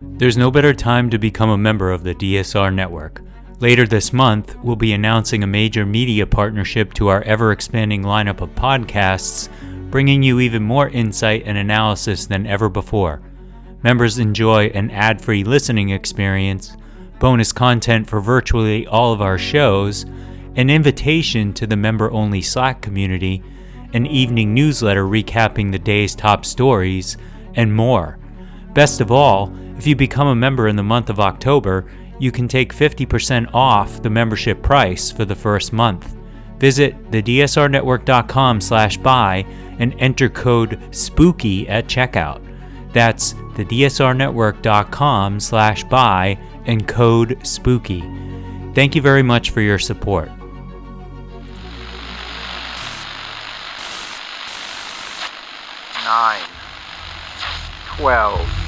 There's no better time to become a member of the DSR network. Later this month, we'll be announcing a major media partnership to our ever expanding lineup of podcasts, bringing you even more insight and analysis than ever before. Members enjoy an ad free listening experience, bonus content for virtually all of our shows, an invitation to the member only Slack community, an evening newsletter recapping the day's top stories, and more. Best of all, if you become a member in the month of October, you can take 50% off the membership price for the first month. Visit thedsrnetwork.com slash buy and enter code SPOOKY at checkout. That's thedsrnetwork.com slash buy and code SPOOKY. Thank you very much for your support. Nine, twelve,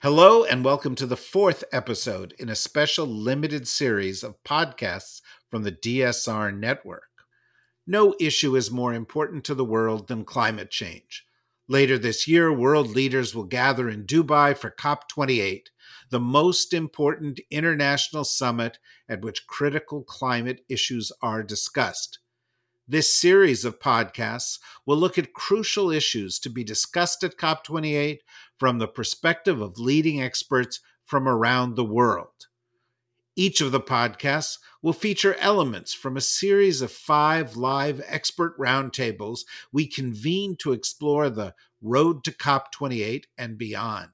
Hello, and welcome to the fourth episode in a special limited series of podcasts from the DSR network. No issue is more important to the world than climate change. Later this year, world leaders will gather in Dubai for COP28, the most important international summit at which critical climate issues are discussed. This series of podcasts will look at crucial issues to be discussed at COP28 from the perspective of leading experts from around the world. Each of the podcasts will feature elements from a series of five live expert roundtables we convene to explore the road to COP28 and beyond.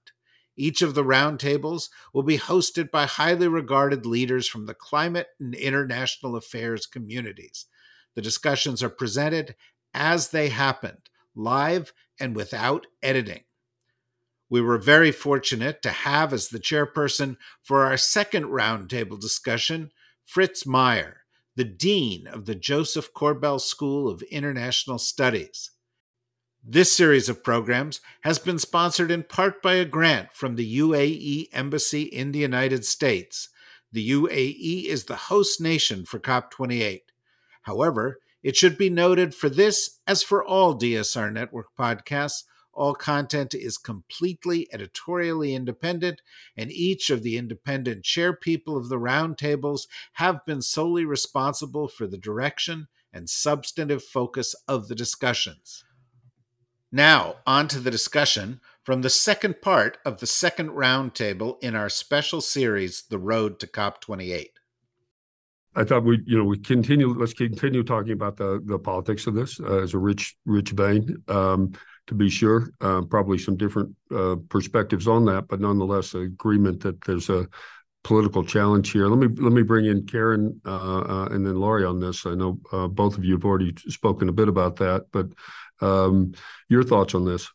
Each of the roundtables will be hosted by highly regarded leaders from the climate and international affairs communities. The discussions are presented as they happened, live and without editing. We were very fortunate to have as the chairperson for our second roundtable discussion Fritz Mayer, the Dean of the Josef Korbel School of International Studies. This series of programs has been sponsored in part by a grant from the UAE Embassy in the United States. The UAE is the host nation for COP28. However, it should be noted for this, as for all DSR Network podcasts, all content is completely editorially independent, and each of the independent chairpeople of the roundtables have been solely responsible for the direction and substantive focus of the discussions. Now, on to the discussion from the second part of the second roundtable in our special series, The Road to COP28. I thought we, you know, we continue. Let's continue talking about the the politics of this uh, as a rich, rich vein. Um, to be sure, uh, probably some different uh, perspectives on that, but nonetheless, agreement that there's a political challenge here. Let me let me bring in Karen uh, uh, and then Laurie on this. I know uh, both of you have already spoken a bit about that, but um, your thoughts on this?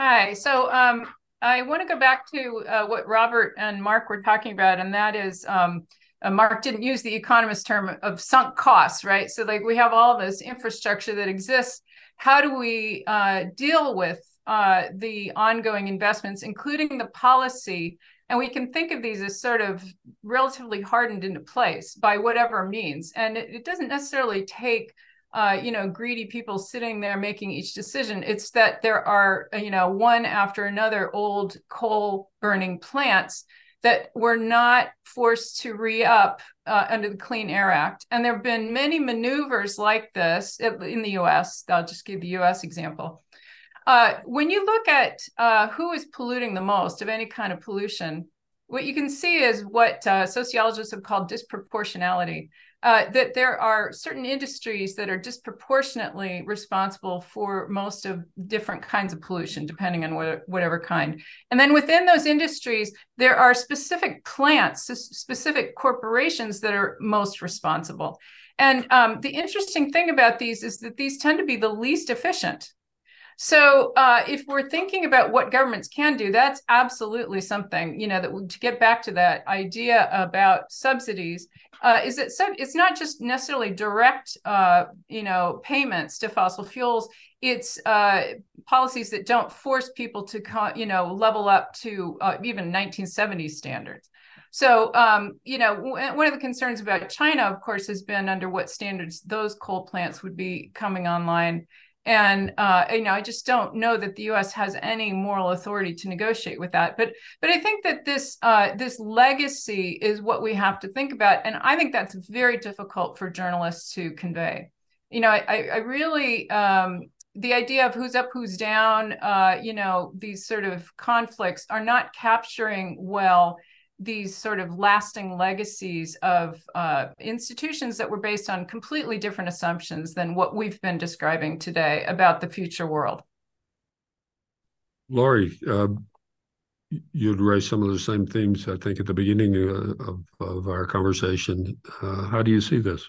Hi. So um, I want to go back to what Robert and Mark were talking about, and that is. Uh, Mark didn't use the economist term of sunk costs, right? So, like, we have all this infrastructure that exists. How do we uh, deal with uh, the ongoing investments, including the policy? And we can think of these as sort of relatively hardened into place by whatever means. And it, it doesn't necessarily take uh, you know, greedy people sitting there making each decision. It's that there are, you know, one after another old coal burning plants that were not forced to re up uh, under the Clean Air Act. And there have been many maneuvers like this in the US. I'll just give the US example. Uh, when you look at uh, who is polluting the most of any kind of pollution, what you can see is what uh, sociologists have called disproportionality uh, that there are certain industries that are disproportionately responsible for most of different kinds of pollution, depending on what, whatever kind. And then within those industries, there are specific plants, specific corporations that are most responsible. And um, the interesting thing about these is that these tend to be the least efficient. So, uh, if we're thinking about what governments can do, that's absolutely something. You know, that to get back to that idea about subsidies, uh, is that sub- it's not just necessarily direct, uh, you know, payments to fossil fuels. It's uh, policies that don't force people to, co- you know, level up to uh, even 1970s standards. So, um, you know, w- one of the concerns about China, of course, has been under what standards those coal plants would be coming online and uh, you know i just don't know that the us has any moral authority to negotiate with that. But but i think that this uh, this legacy is what we have to think about. And i think that's very difficult for journalists to convey. You know i, I really um, the idea of who's up who's down uh, you know these sort of conflicts are not capturing well these sort of lasting legacies of uh, institutions that were based on completely different assumptions than what we've been describing today about the future world. Laurie, uh, you'd raised some of the same themes, I think, at the beginning uh, of, of our conversation. Uh, how do you see this?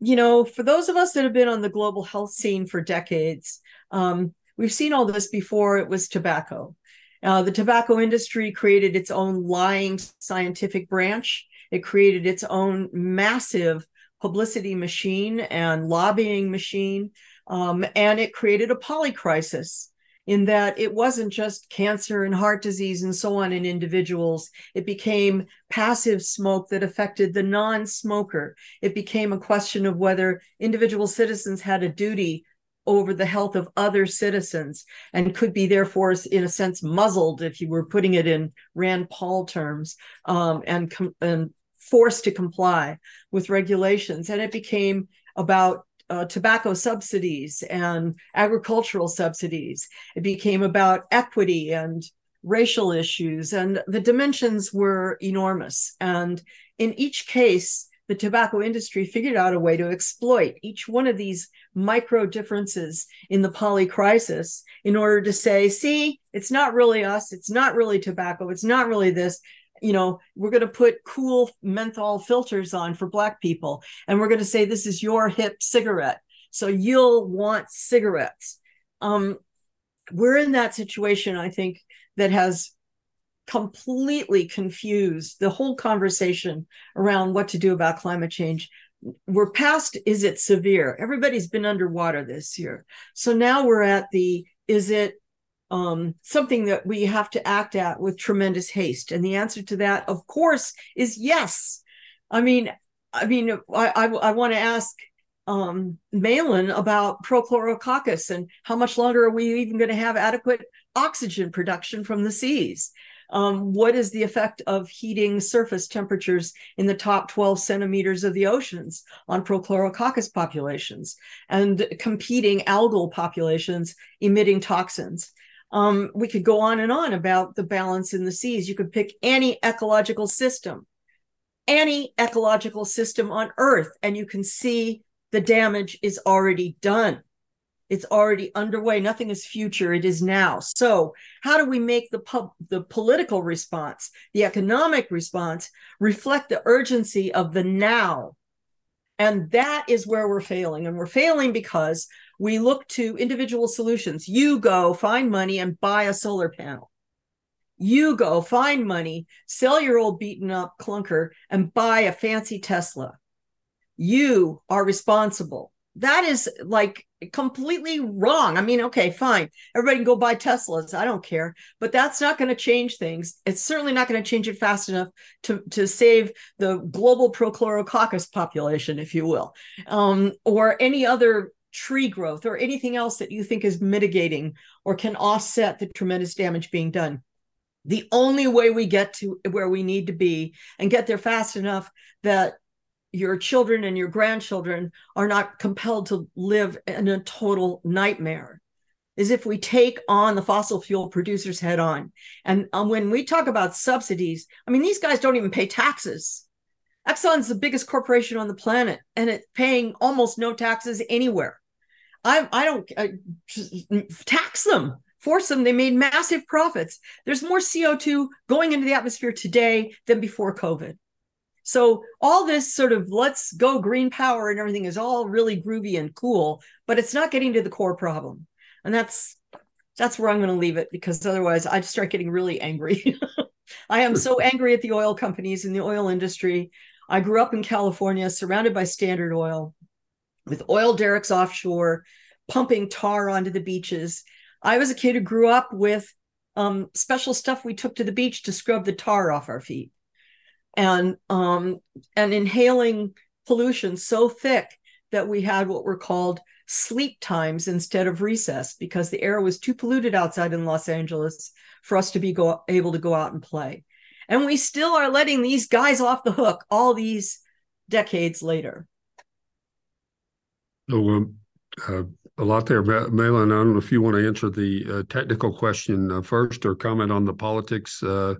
You know, for those of us that have been on the global health scene for decades, um, we've seen all this before. It was tobacco uh, the tobacco industry created its own lying scientific branch. It created its own massive publicity machine and lobbying machine. Um, and it created a polycrisis in that it wasn't just cancer and heart disease and so on in individuals. It became passive smoke that affected the non smoker. It became a question of whether individual citizens had a duty over the health of other citizens and could be therefore in a sense muzzled if you were putting it in rand paul terms um, and, com- and forced to comply with regulations. And it became about uh, tobacco subsidies and agricultural subsidies. It became about equity and racial issues and the dimensions were enormous. And in each case the tobacco industry figured out a way to exploit each one of these micro differences in the polycrisis in order to say, see, it's not really us, it's not really tobacco, it's not really this. You know, we're going to put cool menthol filters on for Black people, and we're going to say this is your hip cigarette. So you'll want cigarettes. Um, we're in that situation, I think, that has completely confused the whole conversation around what to do about climate change. We're past is it severe? Everybody's been underwater this year. So now we're at the is it um, something that we have to act at with tremendous haste? And the answer to that, of course, is yes. I mean, I mean, I, I, I want to ask um, Malin about prochlorococcus and how much longer are we even going to have adequate oxygen production from the seas? Um, what is the effect of heating surface temperatures in the top 12 centimeters of the oceans on prochlorococcus populations and competing algal populations emitting toxins. Um, we could go on and on about the balance in the seas. You could pick any ecological system, any ecological system on Earth, and you can see the damage is already done. It's already underway. Nothing is future. It is now. So, how do we make the pub, the political response, the economic response, reflect the urgency of the now? And that is where we're failing. And we're failing because we look to individual solutions. You go find money and buy a solar panel. You go find money, sell your old beaten up clunker, and buy a fancy Tesla. You are responsible that is like completely wrong. I mean, okay, fine. Everybody can go buy Teslas. I don't care. But that's not going to change things. It's certainly not going to change it fast enough to, to save the global prochlorococcus population, if you will, um, or any other tree growth or anything else that you think is mitigating or can offset the tremendous damage being done. The only way we get to where we need to be and get there fast enough that your children and your grandchildren are not compelled to live in a total nightmare is if we take on the fossil fuel producers head on. And um, when we talk about subsidies, I mean, these guys don't even pay taxes. Exxon's the biggest corporation on the planet, and it's paying almost no taxes anywhere. I, I don't I tax them, force them. They made massive profits. There's more CO2 going into the atmosphere today than before COVID. So all this sort of let's go green power and everything is all really groovy and cool, but it's not getting to the core problem. And that's that's where I'm going to leave it because otherwise I'd start getting really angry. I am so angry at the oil companies and the oil industry. I grew up in California surrounded by Standard Oil with oil derricks offshore, pumping tar onto the beaches. I was a kid who grew up with um, special stuff we took to the beach to scrub the tar off our feet and um, and inhaling pollution so thick that we had what were called sleep times instead of recess because the air was too polluted outside in Los Angeles for us to be go- able to go out and play. And we still are letting these guys off the hook all these decades later. Um, uh, a lot there, Malin. I don't know if you want to answer the uh, technical question uh, first or comment on the politics uh,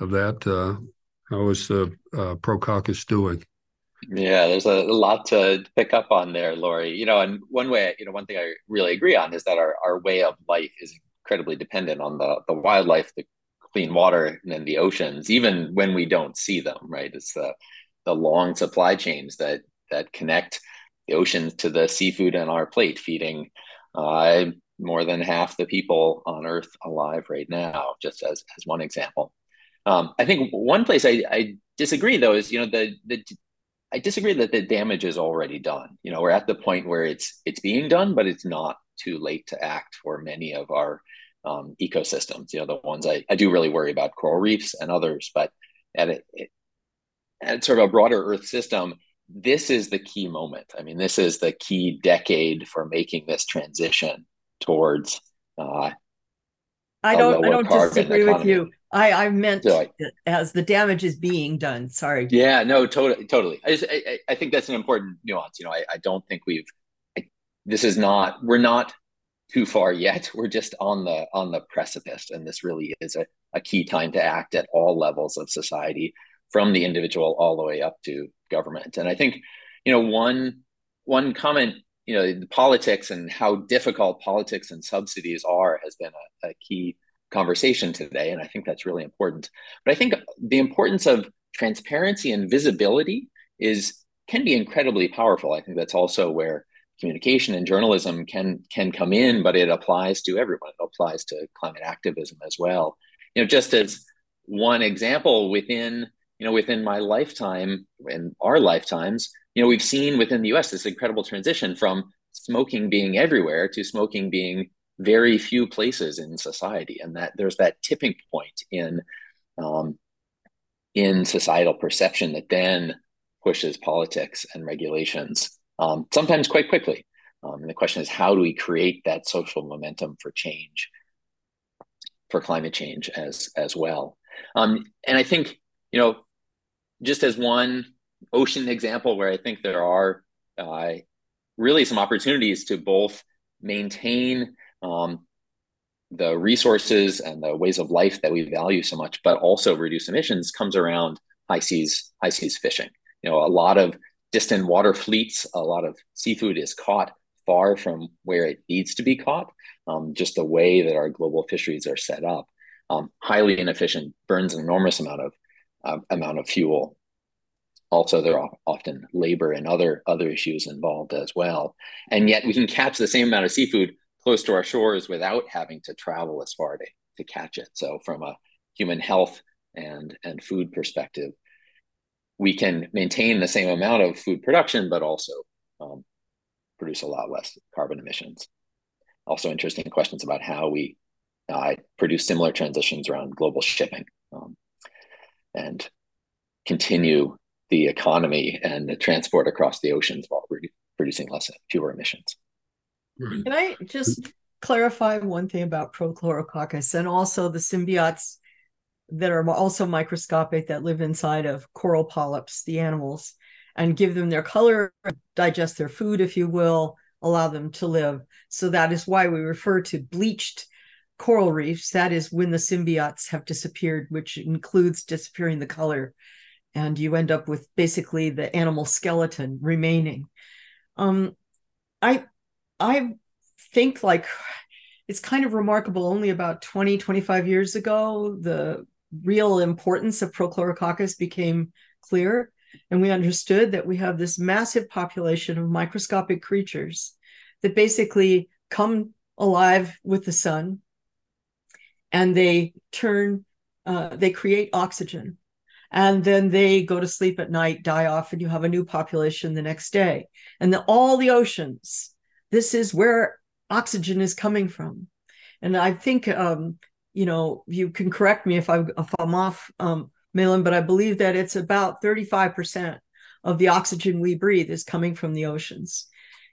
of that. How is uh, Pro Caucus doing? Yeah, there's a, lot to pick up on there, Laurie. You know, and one way, you know, one thing I really agree on is that our, our way of life is incredibly dependent on the the wildlife, the clean water, and the oceans, even when we don't see them. Right? It's the the long supply chains that that connect the oceans to the seafood on our plate, feeding uh, more than half the people on Earth alive right now. Just as as one example. Um, I think one place I, I disagree though is you know the the I disagree that the damage is already done. You know, we're at the point where it's it's being done, but it's not too late to act for many of our um, ecosystems. You know, the ones I, I do really worry about coral reefs and others, but at it, at sort of a broader Earth system, this is the key moment. I mean, this is the key decade for making this transition towards uh, I don't. I don't disagree economy. with you. I I meant so I, as the damage is being done. Sorry. Yeah. No. Totally. Totally. I just. I, I think that's an important nuance. You know. I, I don't think we've. I, this is not. We're not too far yet. We're just on the on the precipice, and this really is a, a key time to act at all levels of society, from the individual all the way up to government. And I think, you know, one one comment you know, the politics and how difficult politics and subsidies are has been a, a key conversation today. And I think that's really important. But I think the importance of transparency and visibility is can be incredibly powerful. I think that's also where communication and journalism can can come in, but it applies to everyone. It applies to climate activism as well. You know, just as one example within you know within my lifetime and our lifetimes, you know, we've seen within the US this incredible transition from smoking being everywhere to smoking being very few places in society. And that there's that tipping point in um, in societal perception that then pushes politics and regulations, um, sometimes quite quickly. Um, and the question is, how do we create that social momentum for change, for climate change as as well? Um, and I think, you know, just as one ocean example where I think there are uh, really some opportunities to both maintain um, the resources and the ways of life that we value so much, but also reduce emissions comes around high seas, high seas fishing. You know, a lot of distant water fleets, a lot of seafood is caught far from where it needs to be caught. Um, just the way that our global fisheries are set up, um, highly inefficient, burns an enormous amount of uh, amount of fuel also there are often labor and other other issues involved as well and yet we can catch the same amount of seafood close to our shores without having to travel as far to, to catch it so from a human health and and food perspective we can maintain the same amount of food production but also um, produce a lot less carbon emissions also interesting questions about how we uh, produce similar transitions around global shipping um, and continue the economy and the transport across the oceans while producing less fewer emissions. Can I just clarify one thing about Prochlorococcus and also the symbionts that are also microscopic that live inside of coral polyps, the animals, and give them their color, digest their food, if you will, allow them to live. So that is why we refer to bleached coral reefs. That is when the symbionts have disappeared, which includes disappearing the color and you end up with basically the animal skeleton remaining. Um, I I think like it's kind of remarkable only about 20 25 years ago the real importance of prochlorococcus became clear and we understood that we have this massive population of microscopic creatures that basically come alive with the sun and they turn uh, they create oxygen and then they go to sleep at night die off and you have a new population the next day. And the, all the oceans this is where oxygen is coming from. And i think um, you know you can correct me if, I, i'm off um, Malin, but i believe that it's about 35% of the oxygen we breathe is coming from the oceans.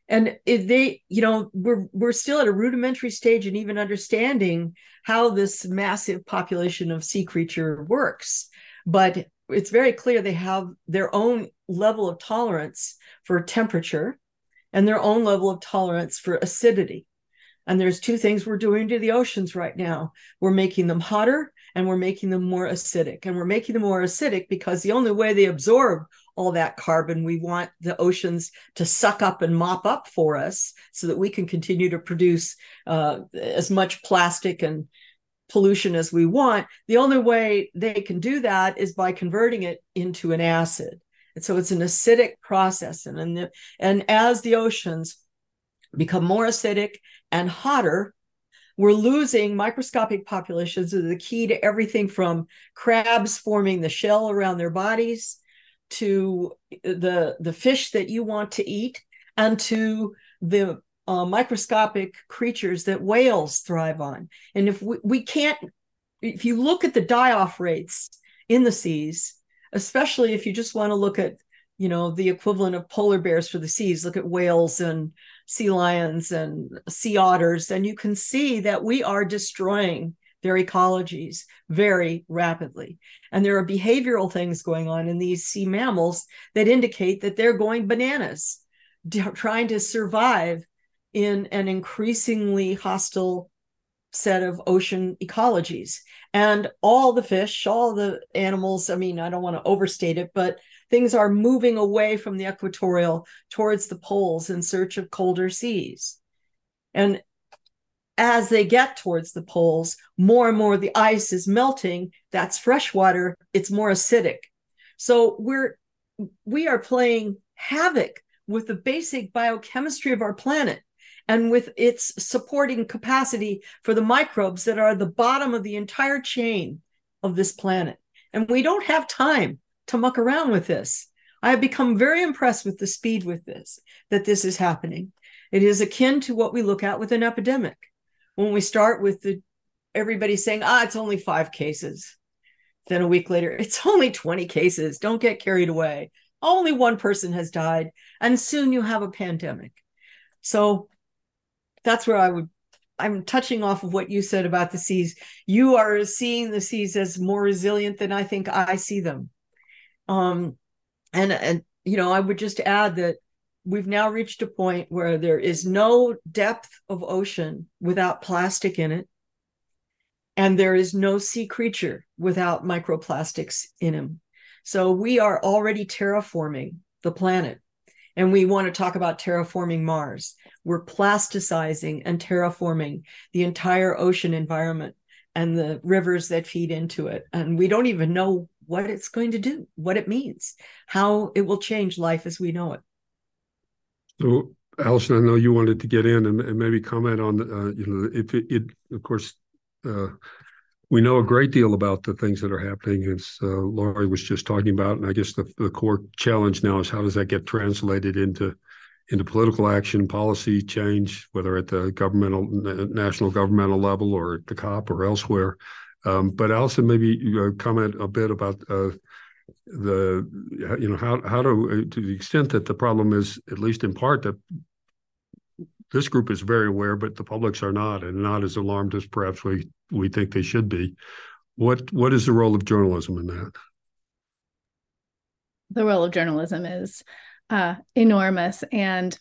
And they you know we're we're still at a rudimentary stage in even understanding how this massive population of sea creature works. But it's very clear they have their own level of tolerance for temperature and their own level of tolerance for acidity and there's two things we're doing to the oceans right now we're making them hotter and we're making them more acidic and we're making them more acidic because the only way they absorb all that carbon. We want the oceans to suck up and mop up for us so that we can continue to produce uh, as much plastic and pollution as we want. The only way they can do that is by converting it into an acid. And so it's an acidic process. And, and, the, and as the oceans become more acidic and hotter, we're losing microscopic populations of the key to everything from crabs forming the shell around their bodies to the the fish that you want to eat and to the uh, microscopic creatures that whales thrive on and if we, we can't if you look at the die-off rates in the seas especially if you just want to look at you know the equivalent of polar bears for the seas look at whales and sea lions and sea otters and you can see that we are destroying their ecologies very rapidly. And there are behavioral things going on in these sea mammals that indicate that they're going bananas, trying to survive in an increasingly hostile set of ocean ecologies. And all the fish, all the animals, I mean, I don't want to overstate it, but things are moving away from the equatorial towards the poles in search of colder seas. And as they get towards the poles, more and more the ice is melting. That's fresh water. It's more acidic. So we're we are playing havoc with the basic biochemistry of our planet and with its supporting capacity for the microbes that are the bottom of the entire chain of this planet. And we don't have time to muck around with this. I have become very impressed with the speed with this, that this is happening. It is akin to what we look at with an epidemic when we start with the everybody saying, ah, it's only five cases. Then a week later, it's only 20 cases. Don't get carried away. Only one person has died. And soon you have a pandemic. So that's where I would, I'm touching off of what you said about the seas. You are seeing the seas as more resilient than I think I see them. Um, and, and, you know, I would just add that we've now reached a point where there is no depth of ocean without plastic in it and there is no sea creature without microplastics in him so we are already terraforming the planet and we want to talk about terraforming mars we're plasticizing and terraforming the entire ocean environment and the rivers that feed into it. And we don't even know what it's going to do what it means how it will change life as we know it. So, Allison, I know you wanted to get in and, and maybe comment on, uh, you know, if it, it of course, uh, we know a great deal about the things that are happening, as uh, Laurie was just talking about, and I guess the, the core challenge now is how does that get translated into into political action, policy change, whether at the governmental, national governmental level, or at the COP or elsewhere. Um, but Allison, maybe comment a bit about uh, the you know how how to to the extent that the problem is at least in part that this group is very aware, but the publics are not, and not as alarmed as perhaps we we think they should be. What what is the role of journalism in that? The role of journalism is uh, enormous, and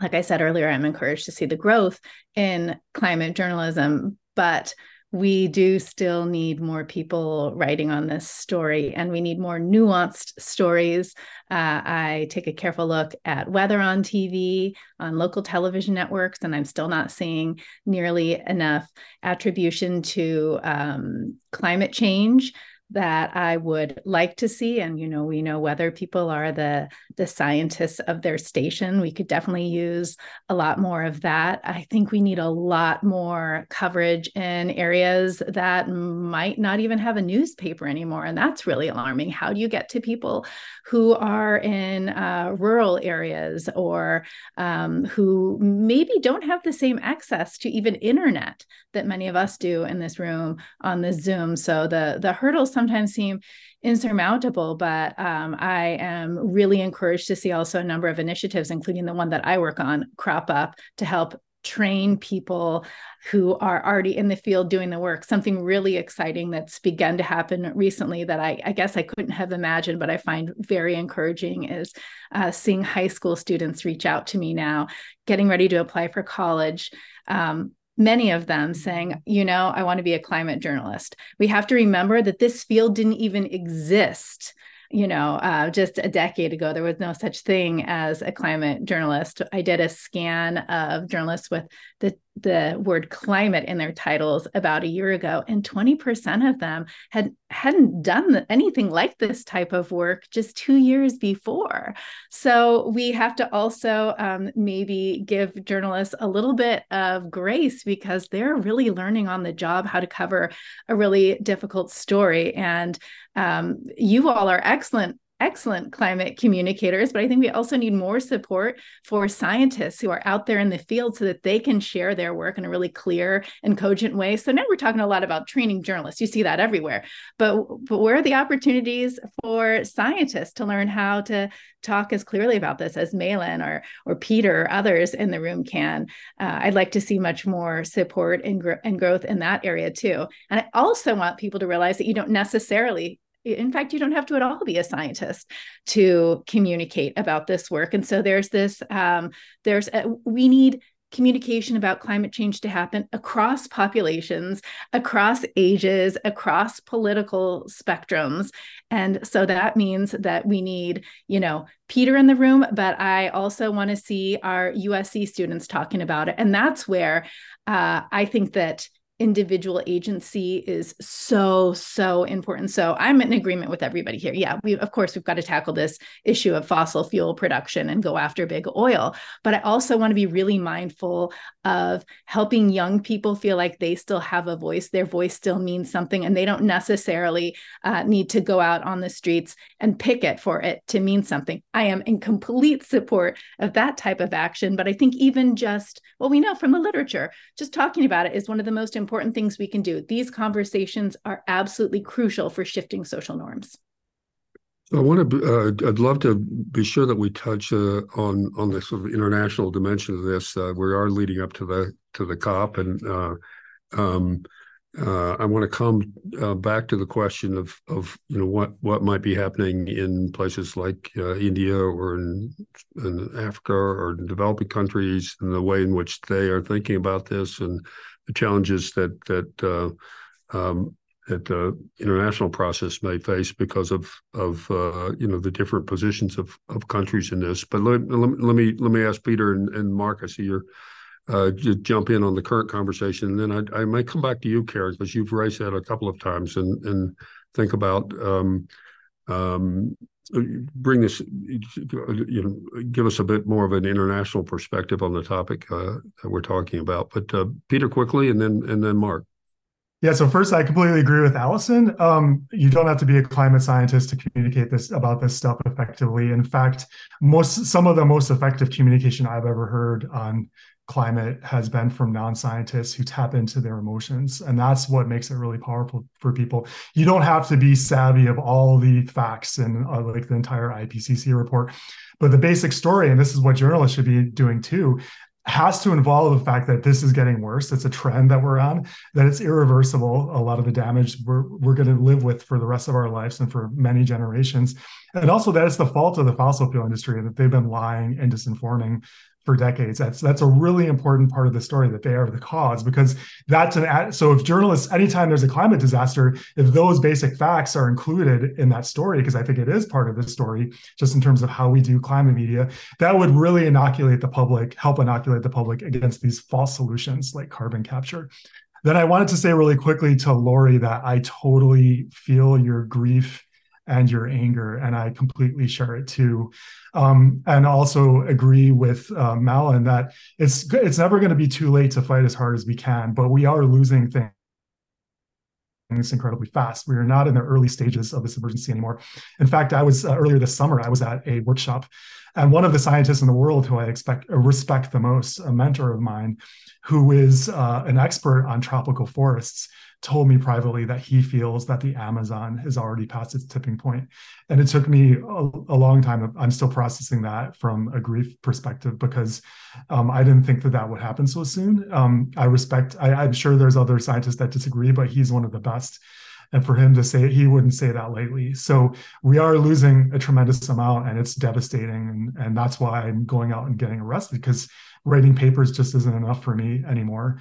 like I said earlier, I'm encouraged to see the growth in climate journalism, but we do still need more people writing on this story and we need more nuanced stories. Uh, I take a careful look at weather on TV, on local television networks, and I'm still not seeing nearly enough attribution to um, climate change. That I would like to see. And you know, we know weather people are the the scientists of their station. We could definitely use a lot more of that. I think we need a lot more coverage in areas that might not even have a newspaper anymore, and that's really alarming. How do you get to people who are in uh, rural areas or um, who maybe don't have the same access to even internet that many of us do in this room on the Zoom? So the the hurdles sometimes seem insurmountable, but um, I am really encouraged to see also a number of initiatives, including the one that I work on, crop up to help train people who are already in the field doing the work. Something really exciting that's begun to happen recently that I, I guess I couldn't have imagined, but I find very encouraging is uh, seeing high school students reach out to me now, getting ready to apply for college. Um, many of them saying, you know, I want to be a climate journalist. We have to remember that this field didn't even exist you know, uh, just a decade ago, there was no such thing as a climate journalist. I did a scan of journalists with the the word climate in their titles about a year ago and 20% of them had hadn't done anything like this type of work just two years before. So we have to also um, maybe give journalists a little bit of grace because they're really learning on the job how to cover a really difficult story. And um, you all are excellent excellent climate communicators, but I think we also need more support for scientists who are out there in the field so that they can share their work in a really clear and cogent way. So now we're talking a lot about training journalists. You see that everywhere. But but where are the opportunities for scientists to learn how to talk as clearly about this as Malin or or Peter or others in the room can? Uh, I'd like to see much more support and, gr- and growth in that area too. And I also want people to realize that you don't necessarily in fact you don't have to at all be a scientist to communicate about this work and so there's this um, there's a, we need communication about climate change to happen across populations, across ages, across political spectrums. And so that means that we need, you know, Peter in the room, but I also want to see our USC students talking about it. And that's where uh, I think that individual agency is so so important. So i'm in agreement with everybody here. Yeah we of course we've got to tackle this issue of fossil fuel production and go after big oil but i also want to be really mindful of helping young people feel like they still have a voice. Their voice still means something and they don't necessarily uh, need to go out on the streets and picket for it to mean something. I am in complete support of that type of action but i think even just well we know from the literature just talking about it is one of the most important important things we can do. These conversations are absolutely crucial for shifting social norms. I want to. Uh, I'd love to be sure that we touch uh, on on the sort of international dimension of this. Uh, we are leading up to the to the COP, and uh, um, uh, I want to come uh, back to the question of of you know what what might be happening in places like India or in, in Africa or in developing countries, and the way in which they are thinking about this, and challenges that that uh, um, that the international process may face because of of uh, you know the different positions of of countries in this. But let, let, let me let me ask Peter and, and Mark. I see you're uh, jump in on the current conversation, and then I, I might come back to you, Karen, because you've raised that a couple of times, and and think about um, um, bring this, you know, give us a bit more of an international perspective on the topic uh, that we're talking about. But uh, Peter, quickly, and then and then Mark. Yeah. So first, I completely agree with Allison. Um, you don't have to be a climate scientist to communicate this about this stuff effectively. In fact, most some of the most effective communication I've ever heard on climate has been from non-scientists who tap into their emotions and that's what makes it really powerful for people you don't have to be savvy of all the facts and uh, like the entire ipcc report but the basic story and this is what journalists should be doing too has to involve the fact that this is getting worse. It's a trend that we're on, that it's irreversible. A lot of the damage we're, we're going to live with for the rest of our lives and for many generations. And also that it's the fault of the fossil fuel industry and that they've been lying and disinforming for decades. That's that's a really important part of the story that they are the cause because that's an so if journalists anytime there's a climate disaster, if those basic facts are included in that story, because I think it is part of the story, just in terms of how we do climate media, that would really inoculate the public, help inoculate the public against these false solutions like carbon capture. Then I wanted to say really quickly to Laurie that I totally feel your grief and your anger, and I completely share it too. Um, and also agree with uh, Malin that it's it's never going to be too late to fight as hard as we can, but we are losing things incredibly fast. We are not in the early stages of this emergency anymore. In fact, I was uh, earlier this summer. I was at a workshop, and one of the scientists in the world who I expect uh, respect the most, a mentor of mine, who is uh, an expert on tropical forests, told me privately that he feels that the Amazon has already passed its tipping point. And it took me a, a long time. I'm still processing that from a grief perspective because um, I didn't think that that would happen so soon. Um, I respect, I, I'm sure there's other scientists that disagree, but he's one of the best and for him to say he wouldn't say that lately so we are losing a tremendous amount and it's devastating and, and that's why i'm going out and getting arrested because writing papers just isn't enough for me anymore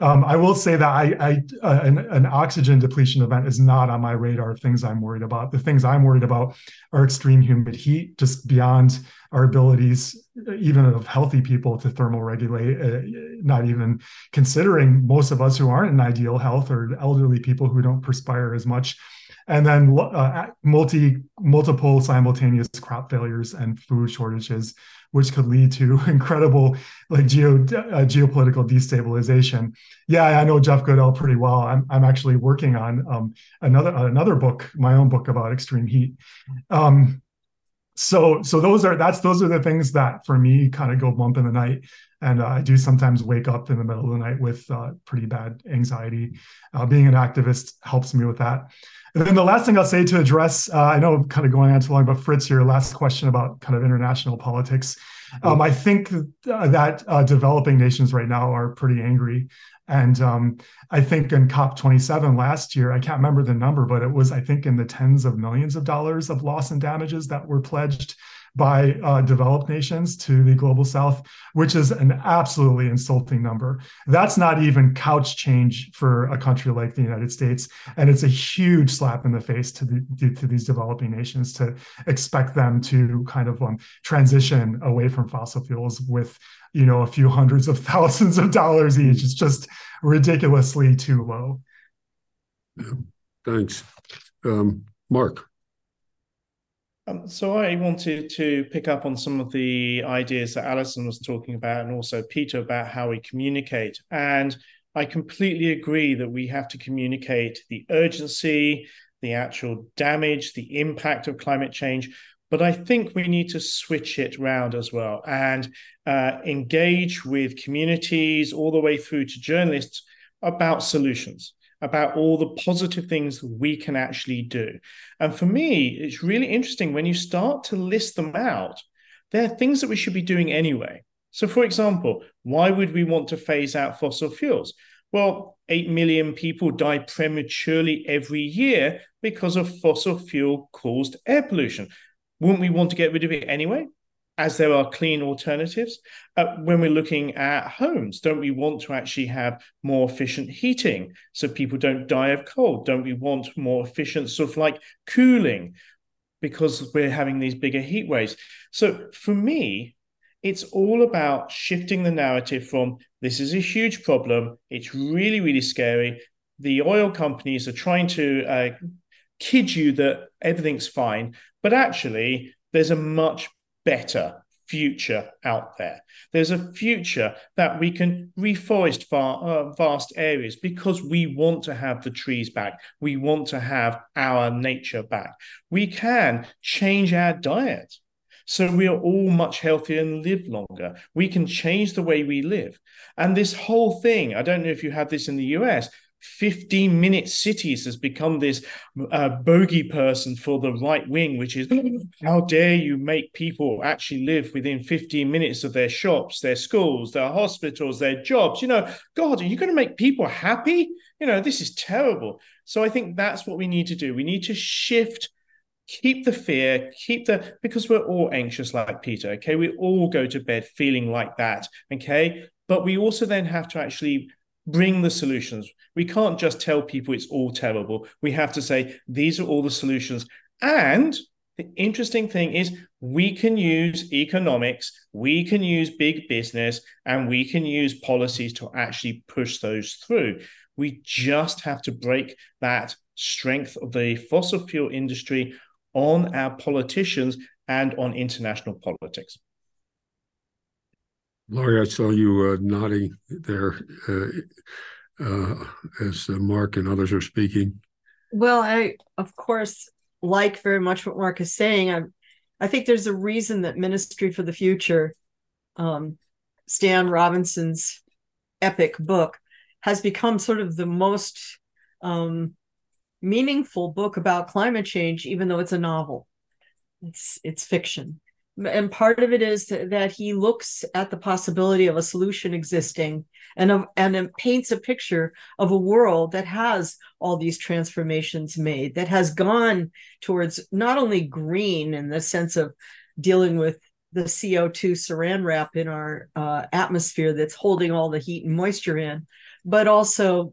um, I will say that I, I uh, an, an, oxygen depletion event is not on my radar of things I'm worried about. The things I'm worried about are extreme humid heat, just beyond our abilities, even of healthy people, to thermoregulate. Uh, not even considering most of us who aren't in ideal health or elderly people who don't perspire as much and then uh, multi multiple simultaneous crop failures and food shortages which could lead to incredible like geo uh, geopolitical destabilization. Yeah, I know Jeff Goodell pretty well. I'm I'm actually working on um, another another book, my own book about extreme heat. Um, so so those are that's those are the things that for me kind of go bump in the night and uh, i do sometimes wake up in the middle of the night with uh, pretty bad anxiety uh, being an activist helps me with that and then the last thing I'll say to address, uh, I know I'm kind of going on too long, but Fritz, your last question about kind of international politics. Um, I think uh, that uh, developing nations right now are pretty angry. And um, I think in COP27 last year, I can't remember the number, but it was, I think, in the tens of millions of dollars of loss and damages that were pledged by uh, developed nations to the global south, which is an absolutely insulting number. That's not even couch change for a country like the United States, and it's a huge slap in the face to the to these developing nations to expect them to kind of um, transition away from fossil fuels with you know a few hundreds of thousands of dollars each. It's just ridiculously too low. Yeah. Thanks, um, Mark. Um, so I wanted to pick up on some of the ideas that Allison was talking about and also Peter about how we communicate. And I completely agree that we have to communicate the urgency, the actual damage, the impact of climate change. But I think we need to switch it round as well and uh, engage with communities all the way through to journalists about solutions about all the positive things we can actually do. And for me, it's really interesting when you start to list them out, there are things that we should be doing anyway. So, for example, why would we want to phase out fossil fuels? Well, 8 million people die prematurely every year because of fossil fuel caused air pollution. Wouldn't we want to get rid of it anyway? As there are clean alternatives. Uh, when we're looking at homes, don't we want to actually have more efficient heating so people don't die of cold? Don't we want more efficient sort of like cooling because we're having these bigger heat waves? So for me, it's all about shifting the narrative from this is a huge problem, it's really, really scary. The oil companies are trying to uh, kid you that everything's fine, but actually, there's a much better future out there. There's a future that we can reforest far, uh, vast areas because we want to have the trees back. We want to have our nature back. We can change our diet. So we are all much healthier and live longer. We can change the way we live. And this whole thing, I don't know if you have this in the US, 15 minute cities has become this uh, bogey person for the right wing, which is how dare you make people actually live within 15 minutes of their shops, their schools, their hospitals, their jobs? You know, God, are you going to make people happy? You know, this is terrible. So I think that's what we need to do. We need to shift keep the fear, keep the because we're all anxious like Peter. Okay, we all go to bed feeling like that. Okay, but we also then have to actually bring the solutions. We can't just tell people it's all terrible. We have to say, these are all the solutions. And The interesting thing is we can use economics, we can use big business, and we can use policies to actually push those through. We just have to break that strength of the fossil fuel industry on our politicians and on international politics. Laurie, I saw you uh, nodding there uh, uh, as uh, Mark and others are speaking. Well, I, of course, like very much what Mark is saying. I, I think there's a reason that Ministry for the Future, um, Stan Robinson's epic book, has become sort of the most um, meaningful book about climate change, even though it's a novel. It's it's fiction and part of it is that he looks at the possibility of a solution existing and of, and paints a picture of a world that has all these transformations made that has gone towards not only green in the sense of dealing with the CO2 saran wrap in our uh, atmosphere that's holding all the heat and moisture in, but also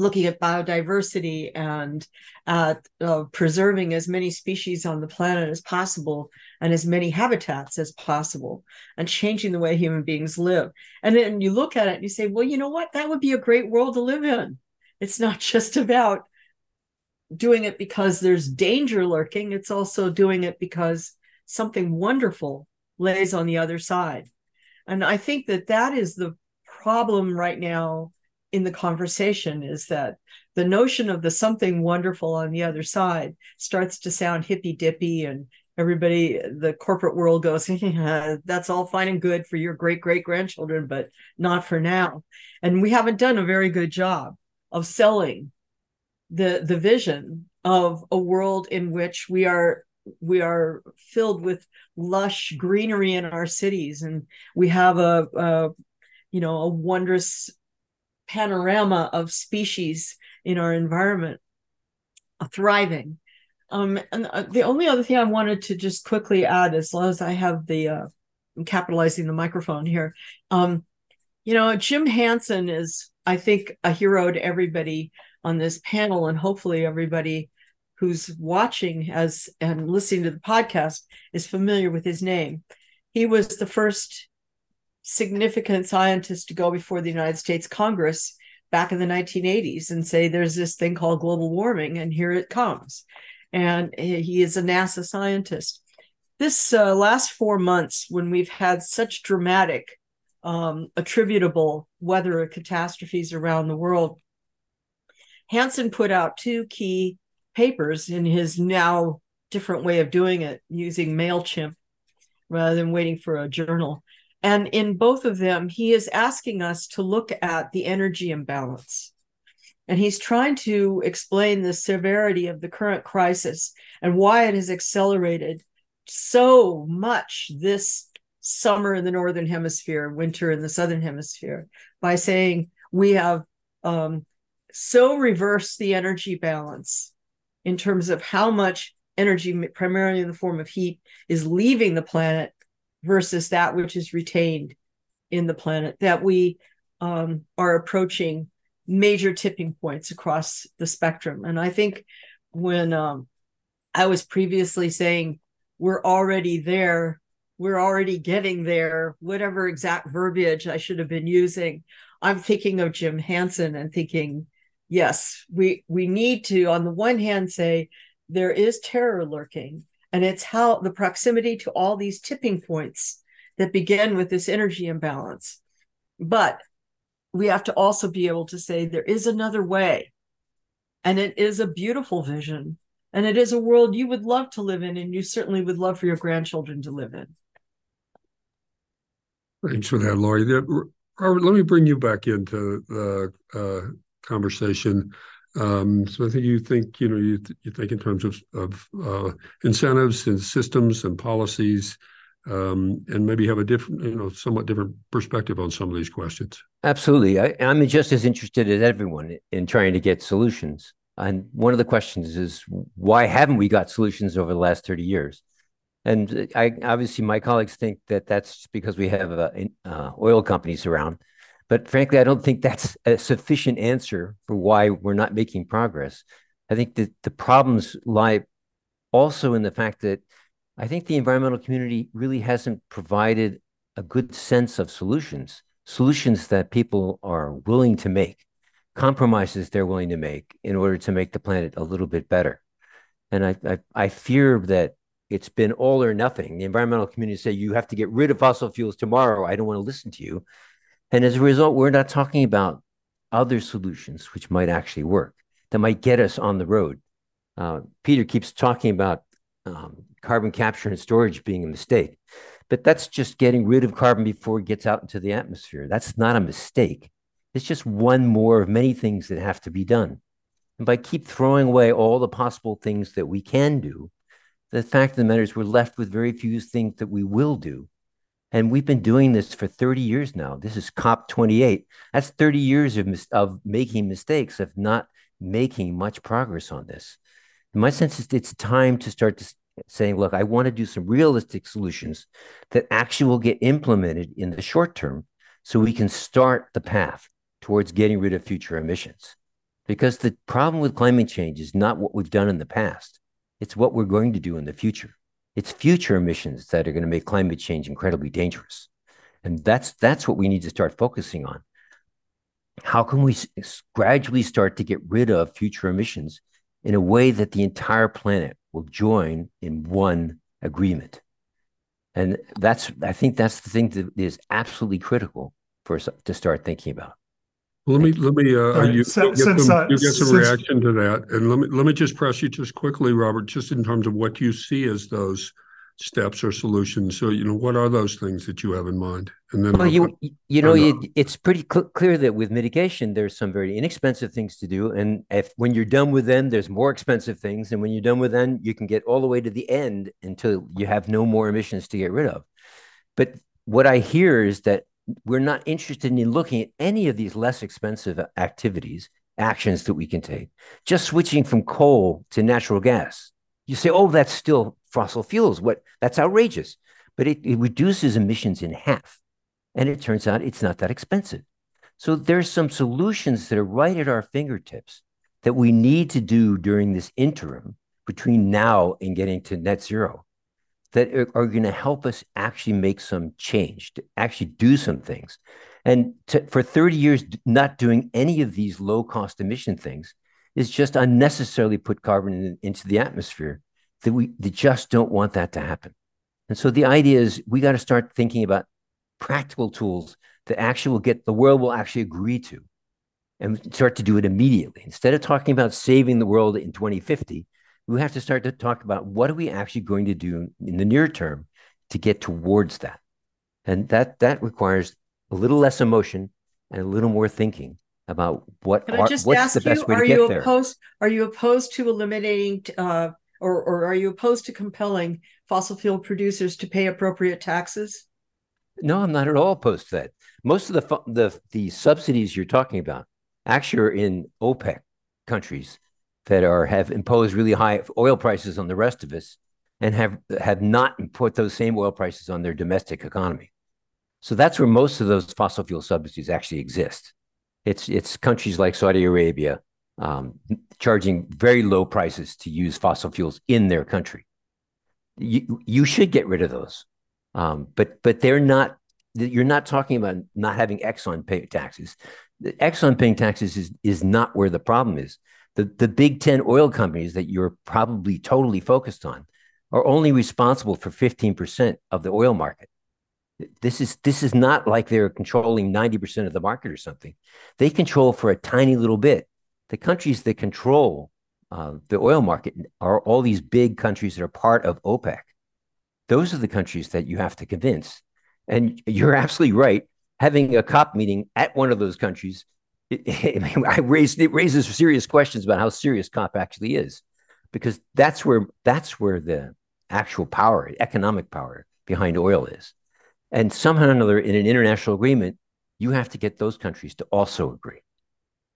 looking at biodiversity and at uh, preserving as many species on the planet as possible and as many habitats as possible and changing the way human beings live. And then you look at it and you say, well, you know what? That would be a great world to live in. It's not just about doing it because there's danger lurking, it's also doing it because something wonderful lays on the other side. And I think that that is the problem right now in the conversation is that the notion of the something wonderful on the other side starts to sound hippy dippy and everybody the corporate world goes that's all fine and good for your great great grandchildren but not for now. And we haven't done a very good job of selling the the vision of a world in which we are we are filled with lush greenery in our cities. And we have a, a you know a wondrous panorama of species in our environment thriving um, and uh, the only other thing I wanted to just quickly add, as long as I have the uh, I'm capitalizing the microphone here, um, you know, Jim Hansen is, I think, a hero to everybody on this panel, and hopefully everybody who's watching as and listening to the podcast is familiar with his name. He was the first significant scientist to go before the United States Congress back in the 1980s and say there's this thing called global warming and here it comes and he is a NASA scientist. This uh, last four months, when we've had such dramatic, um, attributable weather catastrophes around the world, Hansen put out two key papers in his now different way of doing it, using MailChimp rather than waiting for a journal. And in both of them, he is asking us to look at the energy imbalance. And he's trying to explain the severity of the current crisis and why it has accelerated so much this summer in the northern hemisphere, winter in the southern hemisphere, by saying we have um, so reversed the energy balance in terms of how much energy, primarily in the form of heat, is leaving the planet versus that which is retained in the planet, that we um, are approaching major tipping points across the spectrum. And I think when um, I was previously saying we're already there, we're already getting there, whatever exact verbiage I should have been using, I'm thinking of Jim Hansen and thinking, yes, we we need to, on the one hand, say there is terror lurking, and it's how the proximity to all these tipping points that begin with this energy imbalance. But we have to also be able to say there is another way. And it is a beautiful vision. And it is a world you would love to live in, and you certainly would love for your grandchildren to live in. Thanks for that, Laurie. Robert, let me bring you back into the uh, conversation. Um, so I think you think, you know, you, th- you think in terms of, of uh, incentives and systems and policies um, and maybe have a different, you know, somewhat different perspective on some of these questions. Absolutely. I, am just as interested as everyone in trying to get solutions. And one of the questions is why haven't we got solutions over the last 30 years? And I obviously my colleagues think that that's because we have uh, uh, oil companies around. But frankly, I don't think that's a sufficient answer for why we're not making progress. I think that the problems lie also in the fact that I think the environmental community really hasn't provided a good sense of solutions, solutions that people are willing to make, compromises they're willing to make in order to make the planet a little bit better. And I, I, I fear that it's been all or nothing. The environmental community say you have to get rid of fossil fuels tomorrow. I don't want to listen to you. And as a result, we're not talking about other solutions which might actually work, that might get us on the road. Uh, Peter keeps talking about um, carbon capture and storage being a mistake, but that's just getting rid of carbon before it gets out into the atmosphere. That's not a mistake. It's just one more of many things that have to be done. And by keep throwing away all the possible things that we can do, the fact of the matter is we're left with very few things that we will do. And we've been doing this for 30 years now. This is COP28. That's 30 years of, mis- of making mistakes, of not making much progress on this. In my sense, it's, it's time to start to saying, look, I want to do some realistic solutions that actually will get implemented in the short term so we can start the path towards getting rid of future emissions. Because the problem with climate change is not what we've done in the past, it's what we're going to do in the future. It's future emissions that are going to make climate change incredibly dangerous. And that's that's what we need to start focusing on. How can we gradually start to get rid of future emissions in a way that the entire planet will join in one agreement? And that's I think that's the thing that is absolutely critical for us to start thinking about. Let me let me uh, right. you, since, get some, uh, you get some since, reaction to that, and let me let me just press you just quickly, Robert, just in terms of what you see as those steps or solutions. So you know, what are those things that you have in mind? And then well, I'll, you you know, it, it's pretty cl- clear that with mitigation, there's some very inexpensive things to do, and if when you're done with them, there's more expensive things, and when you're done with them, you can get all the way to the end until you have no more emissions to get rid of. But what I hear is that we're not interested in looking at any of these less expensive activities, actions that we can take. Just switching from coal to natural gas. You say, oh, that's still fossil fuels. What that's outrageous. But it, it reduces emissions in half. And it turns out it's not that expensive. So there's some solutions that are right at our fingertips that we need to do during this interim between now and getting to net zero that are, going to help us actually make some change, to actually do some things. And to, for 30 years, not doing any of these low cost emission things is just unnecessarily put carbon in, into the atmosphere that we that just don't want that to happen. And so the idea is we got to start thinking about practical tools that actually will get the world will actually agree to and start to do it immediately. Instead of talking about saving the world in 2050, we have to start to talk about what are we actually going to do in the near term to get towards that and that that requires a little less emotion and a little more thinking about what Can are, I just what's the best you, way to get there. Opposed, are you opposed to eliminating uh, or, or are you opposed to compelling fossil fuel producers to pay appropriate taxes? No, I'm not at all opposed to that. Most of the the the subsidies you're talking about actually are in OPEC countries that are have imposed really high oil prices on the rest of us and have have not put those same oil prices on their domestic economy. So that's where most of those fossil fuel subsidies actually exist. It's it's countries like Saudi Arabia um, charging very low prices to use fossil fuels in their country. You you should get rid of those, um, but but they're not. You're not talking about not having Exxon pay taxes. Exxon paying taxes is is not where the problem is the, the big 10 oil companies that you're probably totally focused on are only responsible for 15% of the oil market. This is this is not like they're controlling 90% of the market or something. They control for a tiny little bit. The countries that control uh, the oil market are all these big countries that are part of OPEC. Those are the countries that you have to convince. And you're absolutely right. Having a COP meeting at one of those countries it, I raised it raises serious questions about how serious COP actually is, because that's where that's where the actual power, economic power behind oil is, and somehow or another, in an international agreement, you have to get those countries to also agree.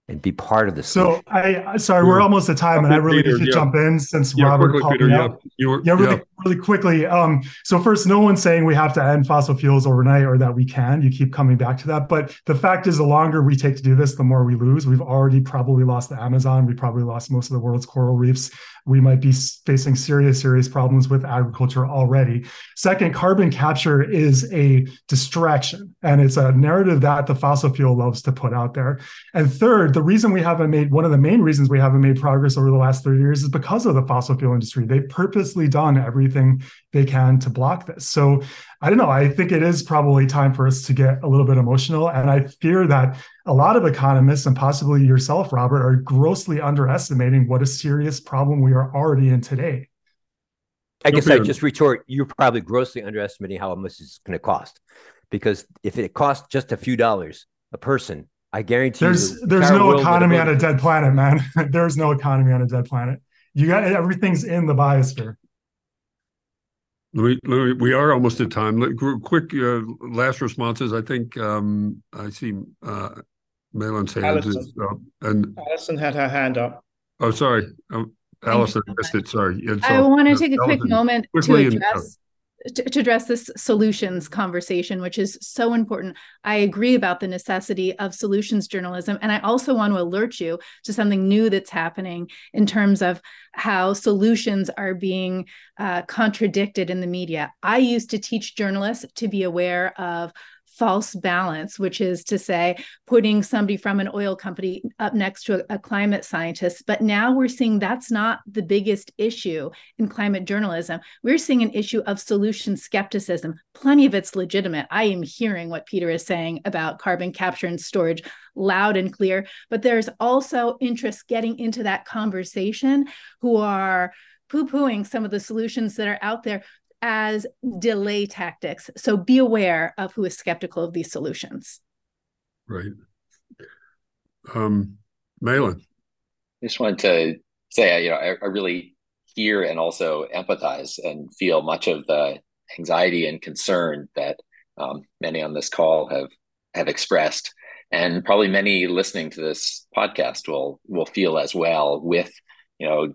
And be part of the solution. So I sorry, we're almost at time, and I really Peter, need to yeah. jump in since yeah, Robert quickly, called Peter, me yeah. You were, yeah, really, really quickly. Um, so first, no one's saying we have to end fossil fuels overnight or that we can. You keep coming back to that, but the fact is, the longer we take to do this, the more we lose. We've already probably lost the Amazon. We probably lost most of the world's coral reefs we might be facing serious, serious problems with agriculture already. Second, carbon capture is a distraction, and it's a narrative that the fossil fuel loves to put out there. And third, the reason we haven't made one of the main reasons we haven't made progress over the last 30 years is because of the fossil fuel industry. They've purposely done everything they can to block this. So I don't know. I think it is probably time for us to get a little bit emotional. And I fear that a lot of economists and possibly yourself, Robert, are grossly underestimating what a serious problem we are already in today. I guess I just retort, you're probably grossly underestimating how much it's going to cost. Because if it costs just a few dollars a person, I guarantee there's you there's no economy on a dead planet, man. there's no economy on a dead planet. You got everything's in the biosphere. Let me, we are almost at time. Quick uh, last responses. I think um, I see uh, Malin's hand is up. And Allison had her hand up. Oh, sorry. Um, Allison missed it. Sorry. So, I want to take a quick moment to address to, address this solutions conversation, which is so important. I agree about the necessity of solutions journalism. And I also want to alert you to something new that's happening in terms of how solutions are being uh, contradicted in the media. I used to teach journalists to be aware of false balance, which is to say, putting somebody from an oil company up next to a, a, climate scientist. But now we're seeing that's not the biggest issue in climate journalism. We're seeing an issue of solution skepticism. Plenty of it's legitimate. I am hearing what Peter is saying about carbon capture and storage loud and clear, but there's also interest getting into that conversation who are poo pooing some of the solutions that are out there as delay tactics. So be aware of who is skeptical of these solutions. Right. Um, Malin. I just wanted to say, you know, I, I really hear and also empathize and feel much of the anxiety and concern that um, many on this call have have expressed, and probably many listening to this podcast will will feel as well with you know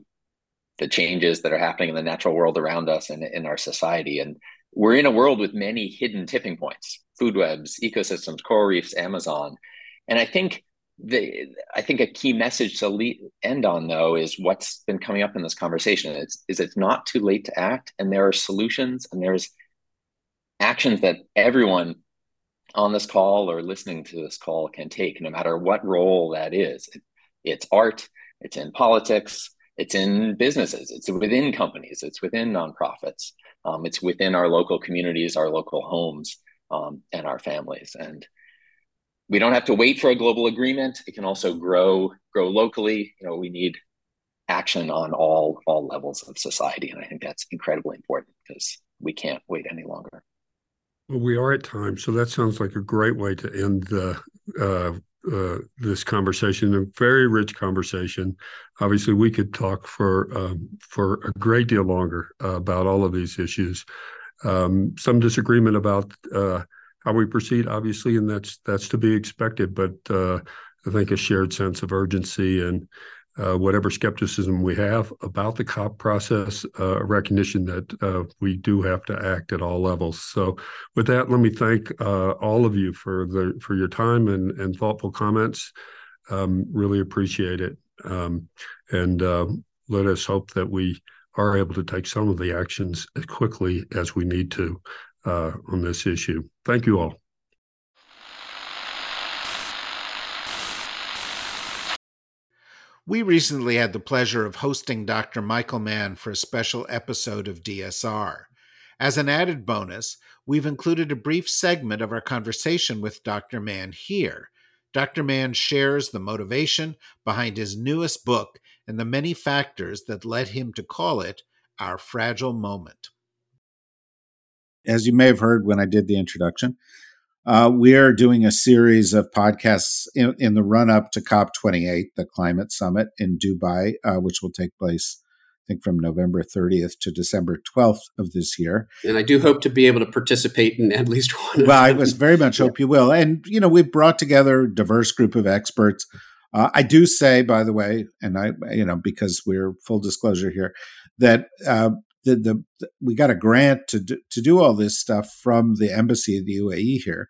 the changes that are happening in the natural world around us and in our society. And we're in a world with many hidden tipping points, food webs, ecosystems, coral reefs, Amazon. And I think the I think a key message to lead, end on though is what's been coming up in this conversation is, is it's not too late to act and there are solutions and there's actions that everyone on this call or listening to this call can take no matter what role that is it, it's art it's in politics it's in businesses, it's within companies, it's within nonprofits, um, it's within our local communities, our local homes, um, and our families. And we don't have to wait for a global agreement. It can also grow grow locally. You know, we need action on all all levels of society, and I think that's incredibly important because we can't wait any longer. Well, we are at time, so that sounds like a great way to end the uh, uh, this conversation, a very rich conversation. Obviously, we could talk for um, for a great deal longer uh, about all of these issues. Um, some disagreement about uh, how we proceed, obviously, and that's that's to be expected. But uh, I think a shared sense of urgency and uh, whatever skepticism we have about the COP process, uh, recognition that uh, we do have to act at all levels. So, with that, let me thank uh, all of you for the for your time and and thoughtful comments. Um, really appreciate it, um, and uh, let us hope that we are able to take some of the actions as quickly as we need to uh, on this issue. Thank you all. We recently had the pleasure of hosting Dr. Michael Mann for a special episode of DSR. As an added bonus, we've included a brief segment of our conversation with Dr. Mann here. Dr. Mann shares the motivation behind his newest book and the many factors that led him to call it Our Fragile Moment. As you may have heard when I did the introduction, uh, we are doing a series of podcasts in, in the run up to COP28, the climate summit in Dubai, uh, which will take place, I think, from November 30th to December 12th of this year. And I do hope to be able to participate in at least one. Well, I was very much hope you will. And, you know, we've brought together a diverse group of experts Uh, I do say, by the way, and I, you know, because we're full disclosure here, that uh, the, the, the we got a grant to do, to do all this stuff from the embassy of the UAE here,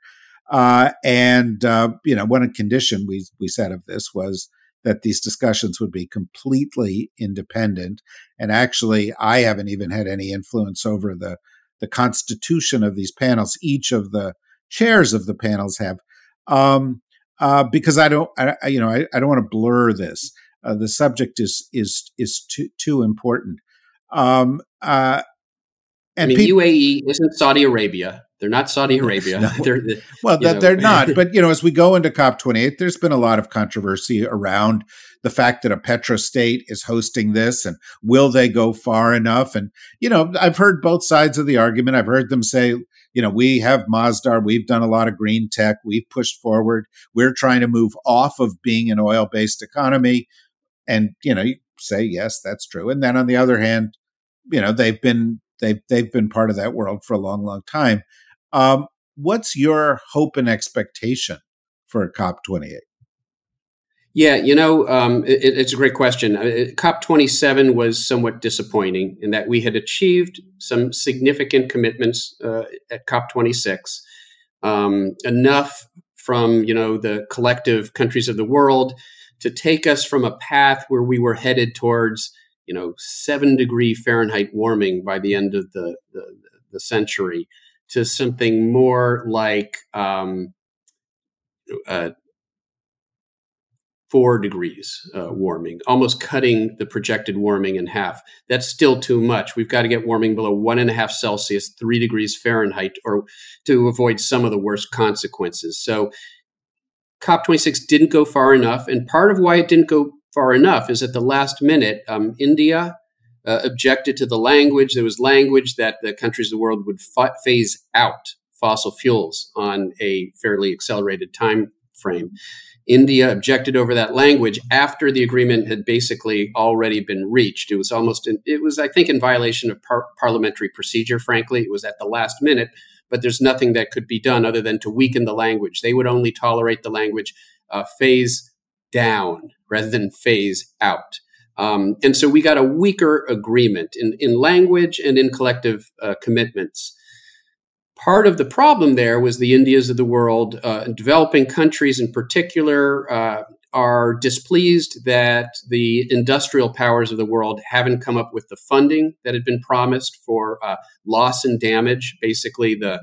uh, and uh, you know, one condition we we said of this was that these discussions would be completely independent. And actually, I haven't even had any influence over the the constitution of these panels. Each of the chairs of the panels have, um, uh, because I don't, I, you know, I, I don't want to blur this. Uh, the subject is is is too too important. Um, uh, and I mean, UAE isn't Saudi Arabia. They're not Saudi Arabia. no. they're, well, that, they're not. But you know, as we go into COP28, there's been a lot of controversy around the fact that a petrostate is hosting this, and will they go far enough? And you know, I've heard both sides of the argument. I've heard them say, you know, we have Masdar, we've done a lot of green tech, we've pushed forward, we're trying to move off of being an oil-based economy, and you know, you say yes, that's true. And then on the other hand, you know, they've been they've they've been part of that world for a long, long time. Um, what's your hope and expectation for COP28? Yeah, you know, um, it, it's a great question. Uh, COP27 was somewhat disappointing in that we had achieved some significant commitments uh, at COP26, um, enough from you know the collective countries of the world to take us from a path where we were headed towards you know seven degree Fahrenheit warming by the end of the, the, the century to something more like um, uh, four degrees uh, warming, almost cutting the projected warming in half. That's still too much. We've got to get warming below one and a half Celsius, three degrees Fahrenheit, or to avoid some of the worst consequences. So COP26 didn't go far enough. And part of why it didn't go far enough is at the last minute, um, India uh, objected to the language. There was language that the countries of the world would phase out fossil fuels on a fairly accelerated time frame. India objected over that language after the agreement had basically already been reached. It was almost, in, it was, I think, in violation of par- parliamentary procedure, frankly. It was at the last minute, but there's nothing that could be done other than to weaken the language. They would only tolerate the language uh, phase down rather than phase out. Um, and so we got a weaker agreement in, in language and in collective uh, commitments. Part of the problem there was the Indias of the world, uh, developing countries in particular, uh, are displeased that the industrial powers of the world haven't come up with the funding that had been promised for uh, loss and damage. Basically, the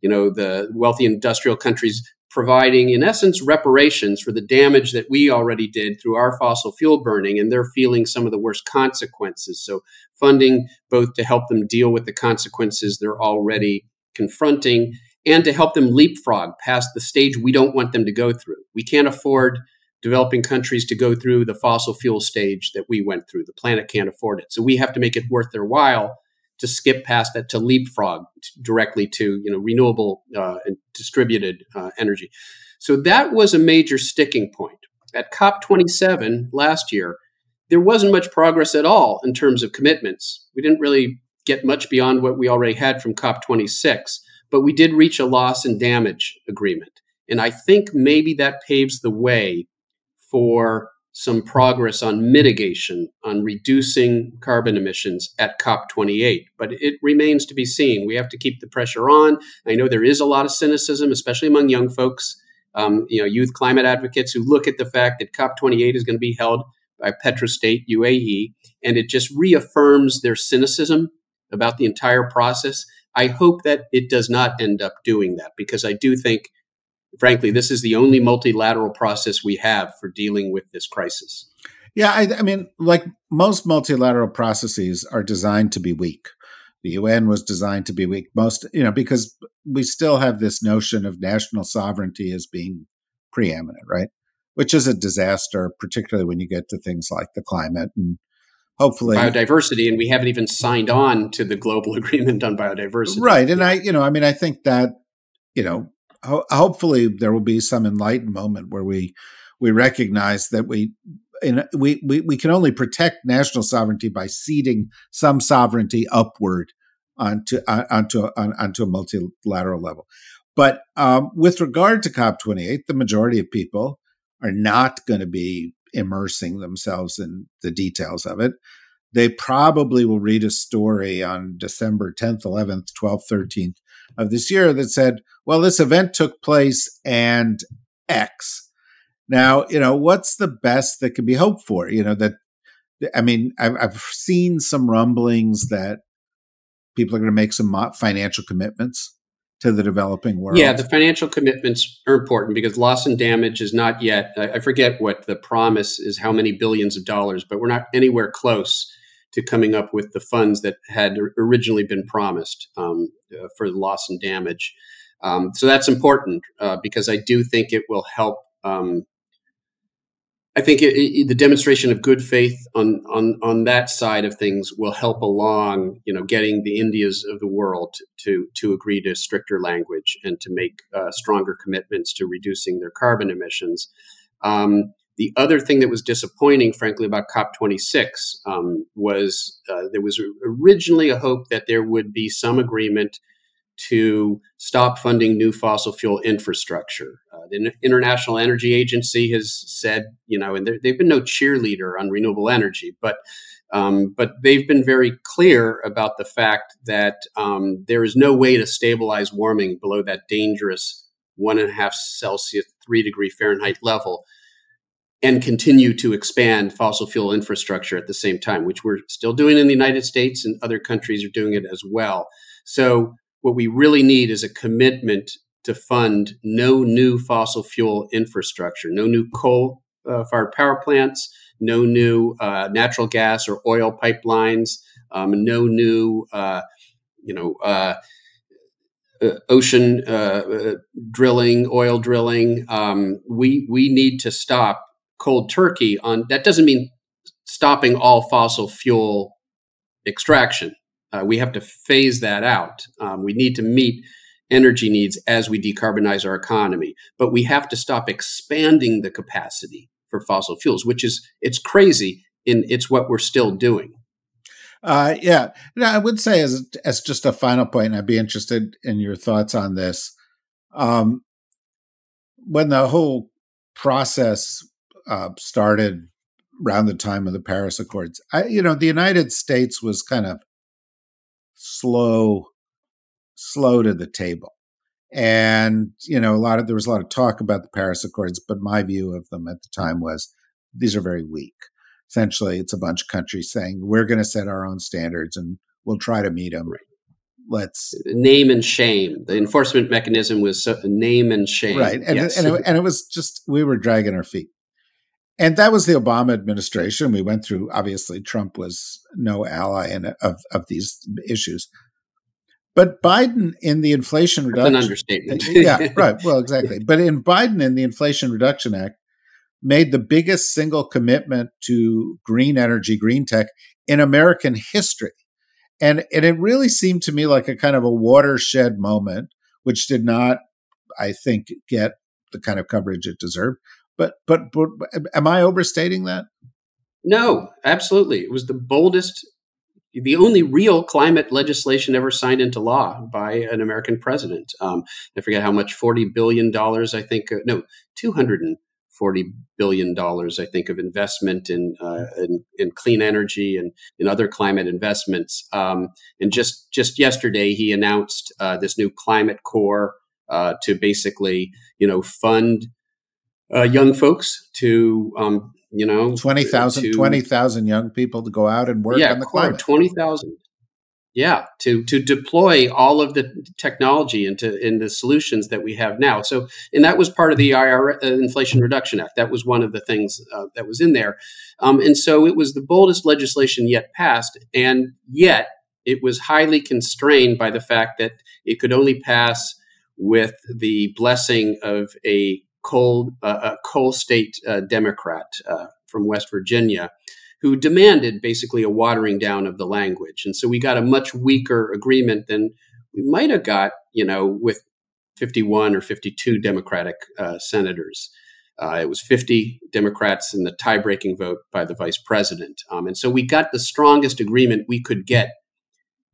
you know the wealthy industrial countries providing, in essence, reparations for the damage that we already did through our fossil fuel burning, and they're feeling some of the worst consequences. So, funding both to help them deal with the consequences they're already confronting and to help them leapfrog past the stage we don't want them to go through. We can't afford developing countries to go through the fossil fuel stage that we went through. The planet can't afford it. So, we have to make it worth their while to skip past that to leapfrog directly to you know renewable uh, and distributed uh, energy. So that was a major sticking point. At COP27 last year, there wasn't much progress at all in terms of commitments. We didn't really get much beyond what we already had from COP26, but we did reach a loss and damage agreement. And I think maybe that paves the way for some progress on mitigation, on reducing carbon emissions at COP28. But it remains to be seen. We have to keep the pressure on. I know there is a lot of cynicism, especially among young folks, um, you know, youth climate advocates who look at the fact that COP28 is going to be held by Petrostate UAE, and it just reaffirms their cynicism about the entire process. I hope that it does not end up doing that because I do think frankly, this is the only multilateral process we have for dealing with this crisis. Yeah, I, I, mean, like most multilateral processes are designed to be weak. The UN was designed to be weak. Most, you know, because we still have this notion of national sovereignty as being preeminent, right? Which is a disaster, particularly when you get to things like the climate and hopefully biodiversity. And we haven't even signed on to the global agreement on biodiversity. Right. And I, you know, I mean, I think that, you know, ho- hopefully there will be some enlightened moment where we we recognize that we in, we, we we can only protect national sovereignty by ceding some sovereignty upward onto uh, onto on, onto a multilateral level. But um, with regard to COP28, the majority of people are not going to be immersing themselves in the details of it. They probably will read a story on December 10th, 11th, 12th, 13th of this year that said, well, this event took place and X. Now, you know, what's the best that can be hoped for? You know, that, I mean, I've, I've seen some rumblings that people are going to make some financial commitments to the developing world. Yeah, the financial commitments are important because loss and damage is not yet, I forget what the promise is, how many billions of dollars, but we're not anywhere close to coming up with the funds that had originally been promised um, uh, for loss and damage. Um, so that's important uh, because I do think it will help um, I think it, it, the demonstration of good faith on, on on that side of things will help along, you know, getting the Indias of the world to to agree to stricter language and to make uh, stronger commitments to reducing their carbon emissions. Um, the other thing that was disappointing, frankly, about COP26 um, was uh, there was originally a hope that there would be some agreement to stop funding new fossil fuel infrastructure. Uh, the International Energy Agency has said, you know, and they've been no cheerleader on renewable energy, but um, but they've been very clear about the fact that um, there is no way to stabilize warming below that dangerous one and a half Celsius, three degree Fahrenheit level and continue to expand fossil fuel infrastructure at the same time, which we're still doing in the United States and other countries are doing it as well. So what we really need is a commitment to fund no new fossil fuel infrastructure, no new coal uh, fired power plants, no new uh, natural gas or oil pipelines, um, no new, uh, you know, uh, uh, ocean uh, drilling, oil drilling. Um, we we need to stop cold turkey on. That doesn't mean stopping all fossil fuel extraction. Uh, we have to phase that out. Um, we need to meet energy needs as we decarbonize our economy, but we have to stop expanding the capacity for fossil fuels, which is it's crazy. In it's what we're still doing. Uh, yeah, I would say as as just a final point, I'd be interested in your thoughts on this. Um, when the whole process uh, started around the time of the Paris Accords, I, you know, the United States was kind of slow slow to the table. And you know a lot of there was a lot of talk about the paris accords but my view of them at the time was these are very weak. Essentially it's a bunch of countries saying we're going to set our own standards and we'll try to meet them right. let's name and shame. The enforcement mechanism was so, name and shame. Right. And, yes. and, it, and it was just we were dragging our feet and that was the Obama administration. We went through, obviously, Trump was no ally in, of, of these issues. But Biden in the Inflation Reduction That's an understatement. yeah, right. Well, exactly. But in Biden in the Inflation Reduction Act made the biggest single commitment to green energy, green tech in American history. And, and it really seemed to me like a kind of a watershed moment, which did not, I think, get the kind of coverage it deserved. But, but but am I overstating that? No, absolutely. It was the boldest, the only real climate legislation ever signed into law by an American president. Um, I forget how much, forty billion dollars. I think uh, no, two hundred and forty billion dollars. I think of investment in, uh, in, in clean energy and in other climate investments. Um, and just just yesterday, he announced uh, this new Climate Corps uh, to basically, you know, fund uh, young folks to um, you know 20,000 20, young people to go out and work yeah, on the climate. 20,000. Yeah, to to deploy all of the technology into in the solutions that we have now. So, and that was part of the IR, uh, Inflation Reduction Act. That was one of the things uh, that was in there. Um, and so, it was the boldest legislation yet passed, and yet it was highly constrained by the fact that it could only pass with the blessing of a coal, uh, coal state uh, Democrat uh, from West Virginia who demanded basically a watering down of the language. And so we got a much weaker agreement than we might have got, you know, with 51 or 52 Democratic uh, senators. Uh, it was 50 Democrats in the tie breaking vote by the vice president. Um, and so we got the strongest agreement we could get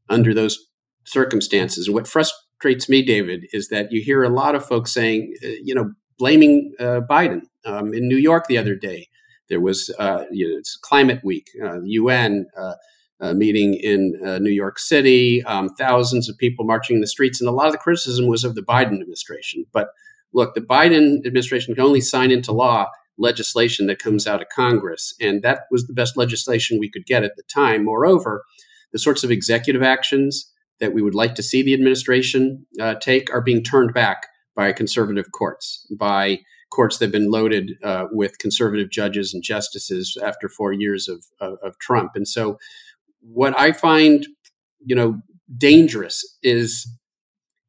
under those circumstances. And what frustrates me, David, is that you hear a lot of folks saying, uh, you know, blaming uh, Biden. Um, in New York the other day, there was uh, you know, it's Climate Week, uh, UN uh, uh, meeting in uh, New York City, um, thousands of people marching in the streets, and a lot of the criticism was of the Biden administration. But look, the Biden administration can only sign into law legislation that comes out of Congress, and that was the best legislation we could get at the time. Moreover, the sorts of executive actions that we would like to see the administration take are being turned back by conservative courts, by courts that have been loaded uh, with conservative judges and justices after four years of, of, of Trump. And so, what I find, you know, dangerous is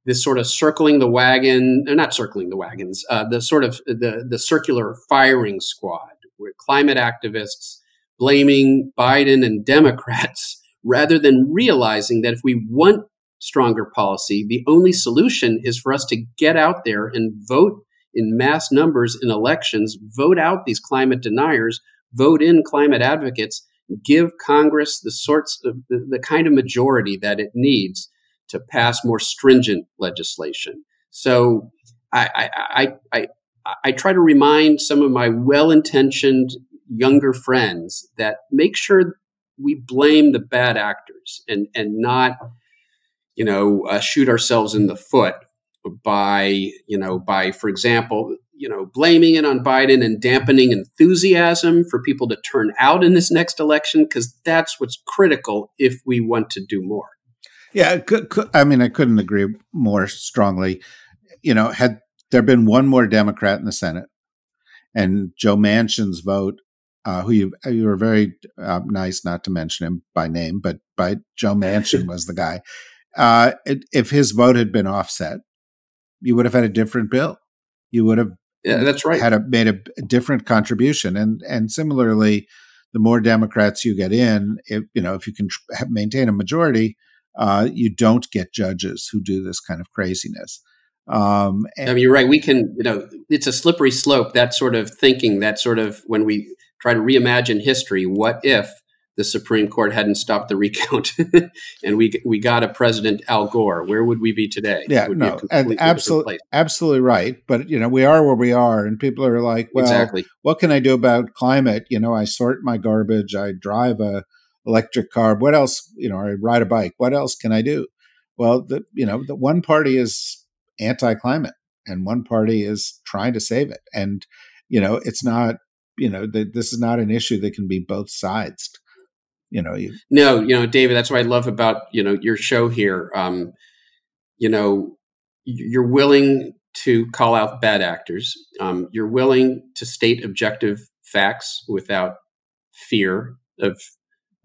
this sort of circling the wagon, or not circling the wagons, uh, the sort of the the circular firing squad, where climate activists blaming Biden and Democrats rather than realizing that if we want stronger policy, the only solution is for us to get out there and vote in mass numbers in elections, vote out these climate deniers, vote in climate advocates, give Congress the sorts of the, the kind of majority that it needs to pass more stringent legislation. So I, I, I, I, I try to remind some of my well-intentioned younger friends that make sure we blame the bad actors and and not you know uh, shoot ourselves in the foot by you know by for example you know blaming it on Biden and dampening enthusiasm for people to turn out in this next election because that's what's critical if we want to do more. Yeah, I mean I couldn't agree more strongly. You know, had there been one more Democrat in the Senate and Joe Manchin's vote uh, who you you were very uh, nice not to mention him by name, but by Joe Manchin was the guy. Uh, it, if his vote had been offset, you would have had a different bill. You would have yeah, that's right. Had a, made a, a different contribution, and and similarly, the more Democrats you get in, if you know if you can tr- maintain a majority, uh, you don't get judges who do this kind of craziness. Um, and- I mean, you're right. We can, you know, it's a slippery slope. That sort of thinking, that sort of when we try to reimagine history. What if the Supreme Court hadn't stopped the recount and we we got a President Al Gore? Where would we be today? Yeah, no, absolutely, absolutely right. But you know, we are where we are, and people are like, "Well, exactly. what can I do about climate?" You know, I sort my garbage, I drive a electric car. What else? You know, I ride a bike. What else can I do? Well, the you know, the one party is anti-climate, and one party is trying to save it, and you know, it's not you know the, this is not an issue that can be both sides you know you, no you know david that's what i love about you know your show here um you know you're willing to call out bad actors um, you're willing to state objective facts without fear of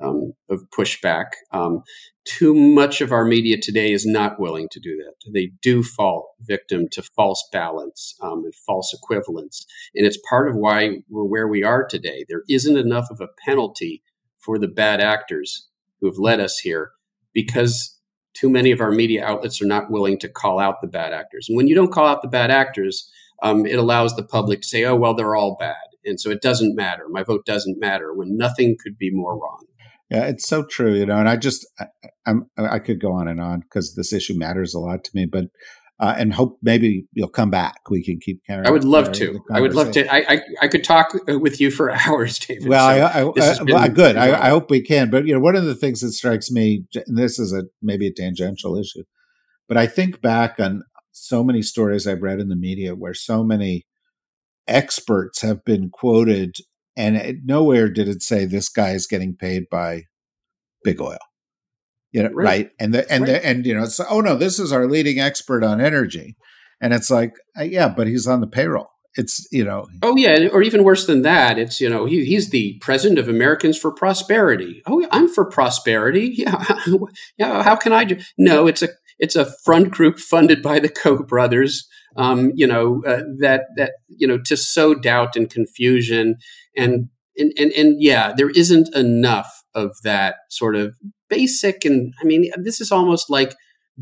um, of pushback. Um, too much of our media today is not willing to do that. They do fall victim to false balance um, and false equivalence. And it's part of why we're where we are today. There isn't enough of a penalty for the bad actors who have led us here because too many of our media outlets are not willing to call out the bad actors. And when you don't call out the bad actors, um, it allows the public to say, oh, well, they're all bad. And so it doesn't matter. My vote doesn't matter when nothing could be more wrong. Yeah, it's so true, you know. And I just, I, I'm, I could go on and on because this issue matters a lot to me. But uh, and hope maybe you'll come back. We can keep carrying. I would love to. I would love to. I, I, I could talk with you for hours, David. Well, so I, I, well, good. I, I, hope we can. But you know, one of the things that strikes me, and this is a maybe a tangential issue, but I think back on so many stories I've read in the media where so many experts have been quoted and it, nowhere did it say this guy is getting paid by big oil you know right, right? and the and right. the and you know it's oh no this is our leading expert on energy. And it's like uh, yeah but he's on the payroll. It's you know oh yeah or even worse than that it's you know he, he's the president of americans for prosperity. Oh i'm for prosperity. Yeah yeah how can i do no it's a it's a front group funded by the koch brothers um, you know uh, that that you know to sow doubt and confusion. And and, and and yeah there isn't enough of that sort of basic and I mean, this is almost like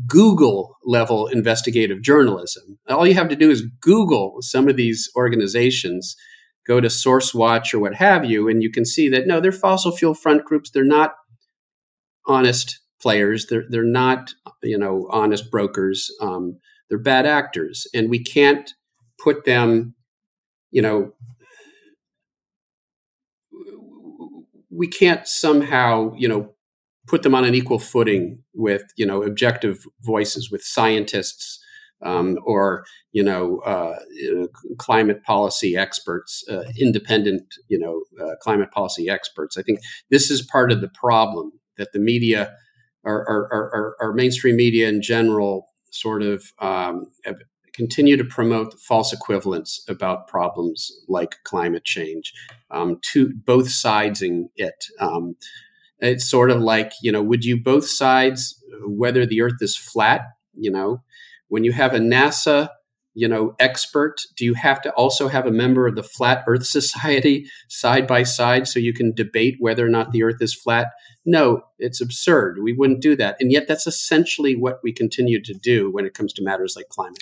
Google level investigative journalism. All you have to do is Google some of these organizations, go to SourceWatch or what have you, and you can see that no, they're fossil fuel front groups. They're not honest players. They're they're not you know honest brokers. Um, they're bad actors, and we can't put them, you know. We can't somehow, you know, put them on an equal footing with, you know, objective voices, with scientists um, or, you know, uh, climate policy experts, uh, independent, you know, uh, climate policy experts. I think this is part of the problem that the media, our, our, our, mainstream media in general, sort of um, continue to promote false equivalence about problems like climate change um, to both sides in it. It's sort of like, you know, would you both sides whether the earth is flat? You know, when you have a NASA, you know, expert, do you have to also have a member of the Flat Earth Society side by side so you can debate whether or not the earth is flat? No, it's absurd. We wouldn't do that. And yet that's essentially what we continue to do when it comes to matters like climate.